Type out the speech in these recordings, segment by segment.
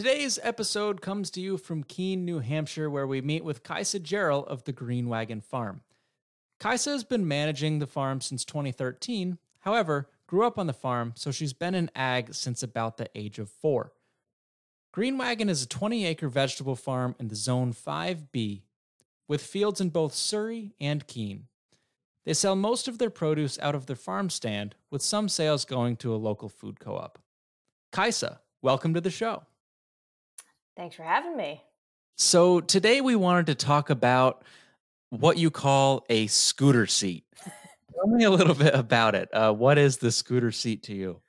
Today's episode comes to you from Keene, New Hampshire, where we meet with Kaisa Jarrell of the Green Wagon Farm. Kaisa has been managing the farm since 2013, however, grew up on the farm, so she's been in ag since about the age of four. Green Wagon is a 20 acre vegetable farm in the Zone 5B with fields in both Surry and Keene. They sell most of their produce out of their farm stand, with some sales going to a local food co op. Kaisa, welcome to the show. Thanks for having me. So, today we wanted to talk about what you call a scooter seat. Tell me a little bit about it. Uh, what is the scooter seat to you?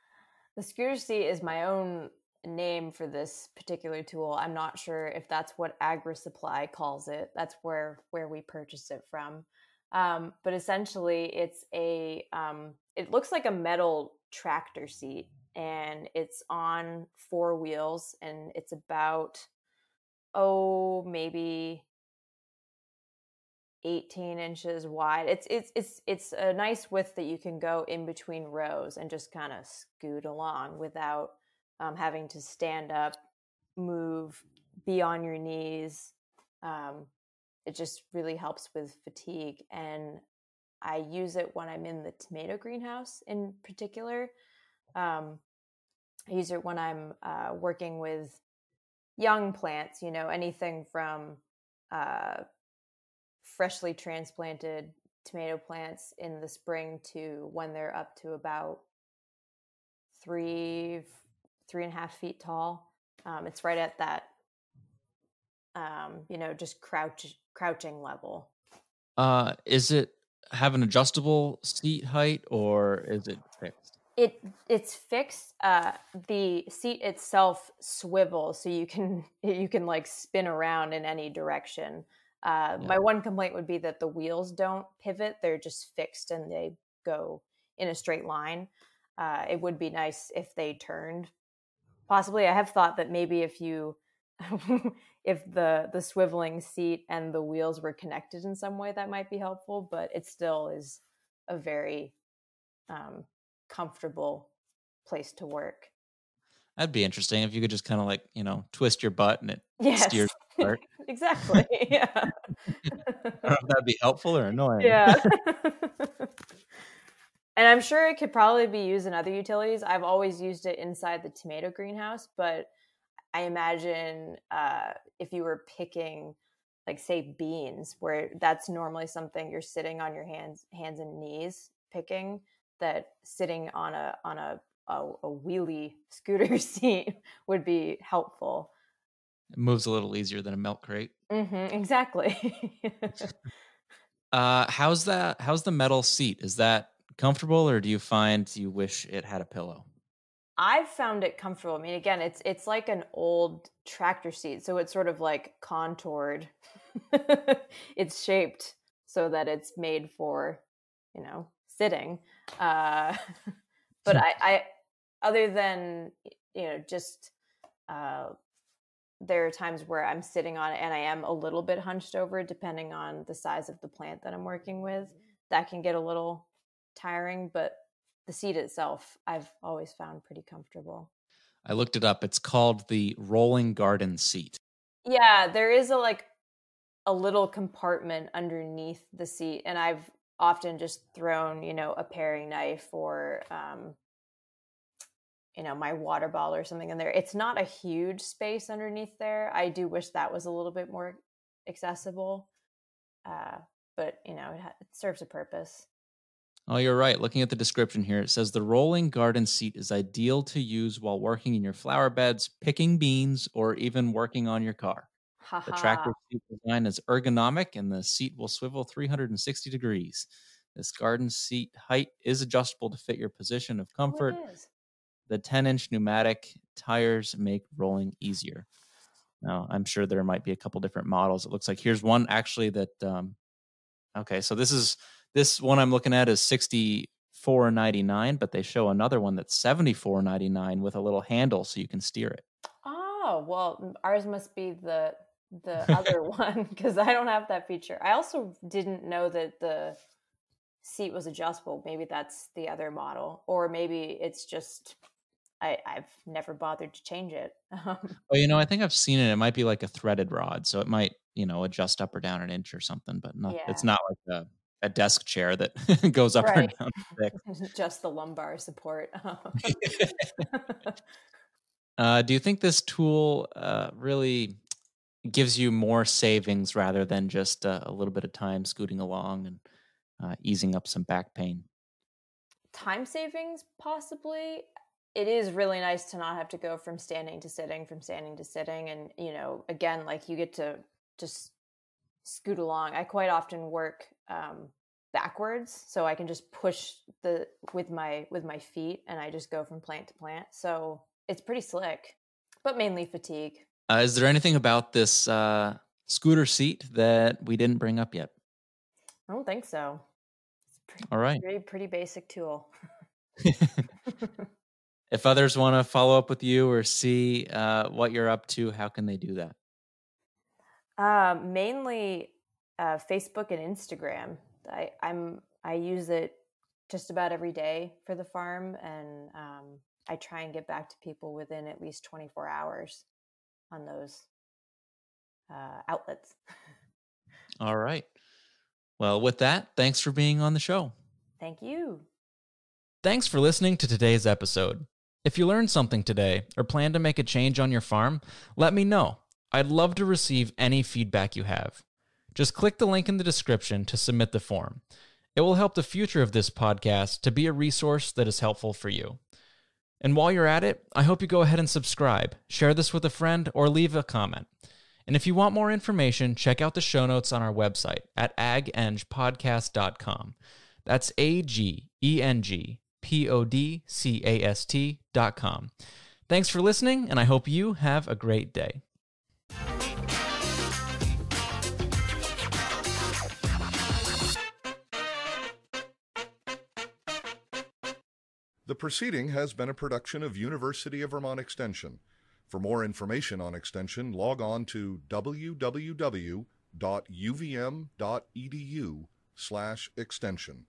The scooter seat is my own name for this particular tool. I'm not sure if that's what Agri Supply calls it. That's where where we purchased it from. Um, but essentially, it's a um, it looks like a metal tractor seat, and it's on four wheels, and it's about oh maybe 18 inches wide. It's it's it's it's a nice width that you can go in between rows and just kind of scoot along without um, having to stand up, move, be on your knees. Um, it just really helps with fatigue. And I use it when I'm in the tomato greenhouse in particular. Um, I use it when I'm uh, working with young plants, you know, anything from uh, freshly transplanted tomato plants in the spring to when they're up to about three, three and a half feet tall. Um, it's right at that, um, you know, just crouch crouching level. Uh, is it have an adjustable seat height or is it? It it's fixed. Uh, the seat itself swivels, so you can you can like spin around in any direction. Uh, yeah. My one complaint would be that the wheels don't pivot; they're just fixed and they go in a straight line. Uh, it would be nice if they turned. Possibly, I have thought that maybe if you if the the swiveling seat and the wheels were connected in some way, that might be helpful. But it still is a very um, comfortable place to work. That'd be interesting if you could just kind of like you know twist your butt and it yes. steers. exactly. Yeah. that'd be helpful or annoying. Yeah. and I'm sure it could probably be used in other utilities. I've always used it inside the tomato greenhouse, but I imagine uh, if you were picking, like say beans, where that's normally something you're sitting on your hands, hands and knees picking, that sitting on a on a a, a wheelie scooter seat would be helpful. It moves a little easier than a milk crate. Mm-hmm, exactly. uh, how's that? How's the metal seat? Is that comfortable, or do you find you wish it had a pillow? I've found it comfortable. I mean, again, it's it's like an old tractor seat, so it's sort of like contoured. it's shaped so that it's made for, you know, sitting. Uh, but I, I, other than you know, just uh, there are times where I'm sitting on it and I am a little bit hunched over, depending on the size of the plant that I'm working with. That can get a little tiring, but the seat itself, I've always found pretty comfortable. I looked it up. It's called the rolling garden seat. Yeah, there is a like a little compartment underneath the seat, and I've often just thrown, you know, a paring knife or um, you know, my water bottle or something in there. It's not a huge space underneath there. I do wish that was a little bit more accessible. Uh, but you know, it, ha- it serves a purpose. Oh, you're right. Looking at the description here, it says the rolling garden seat is ideal to use while working in your flower beds, picking beans, or even working on your car. The tractor seat design is ergonomic and the seat will swivel 360 degrees. This garden seat height is adjustable to fit your position of oh, comfort. Oh, the 10 inch pneumatic tires make rolling easier. Now, I'm sure there might be a couple different models. It looks like here's one actually that, um, okay, so this is this one I'm looking at is 64.99, but they show another one that's 74.99 with a little handle so you can steer it. Oh, well, ours must be the the other one because I don't have that feature. I also didn't know that the seat was adjustable. Maybe that's the other model, or maybe it's just I, have never bothered to change it. well, you know, I think I've seen it. It might be like a threaded rod, so it might, you know, adjust up or down an inch or something, but not. Yeah. It's not like a, a desk chair that goes up right. or down. Just the lumbar support. uh, do you think this tool uh, really gives you more savings rather than just uh, a little bit of time scooting along and uh, easing up some back pain? Time savings, possibly. It is really nice to not have to go from standing to sitting from standing to sitting and you know again like you get to just scoot along. I quite often work um, backwards so i can just push the with my with my feet and i just go from plant to plant so it's pretty slick but mainly fatigue uh, is there anything about this uh, scooter seat that we didn't bring up yet? I don't think so. Pretty, all right. pretty, pretty basic tool. If others want to follow up with you or see uh, what you're up to, how can they do that? Uh, mainly uh, Facebook and Instagram. I, I'm I use it just about every day for the farm, and um, I try and get back to people within at least 24 hours on those uh, outlets. All right. Well, with that, thanks for being on the show. Thank you. Thanks for listening to today's episode. If you learned something today or plan to make a change on your farm, let me know. I'd love to receive any feedback you have. Just click the link in the description to submit the form. It will help the future of this podcast to be a resource that is helpful for you. And while you're at it, I hope you go ahead and subscribe, share this with a friend, or leave a comment. And if you want more information, check out the show notes on our website at agengpodcast.com. That's A G E N G P O D C A S T dot com. Thanks for listening, and I hope you have a great day. The proceeding has been a production of University of Vermont Extension. For more information on Extension, log on to www.uvm.edu slash extension.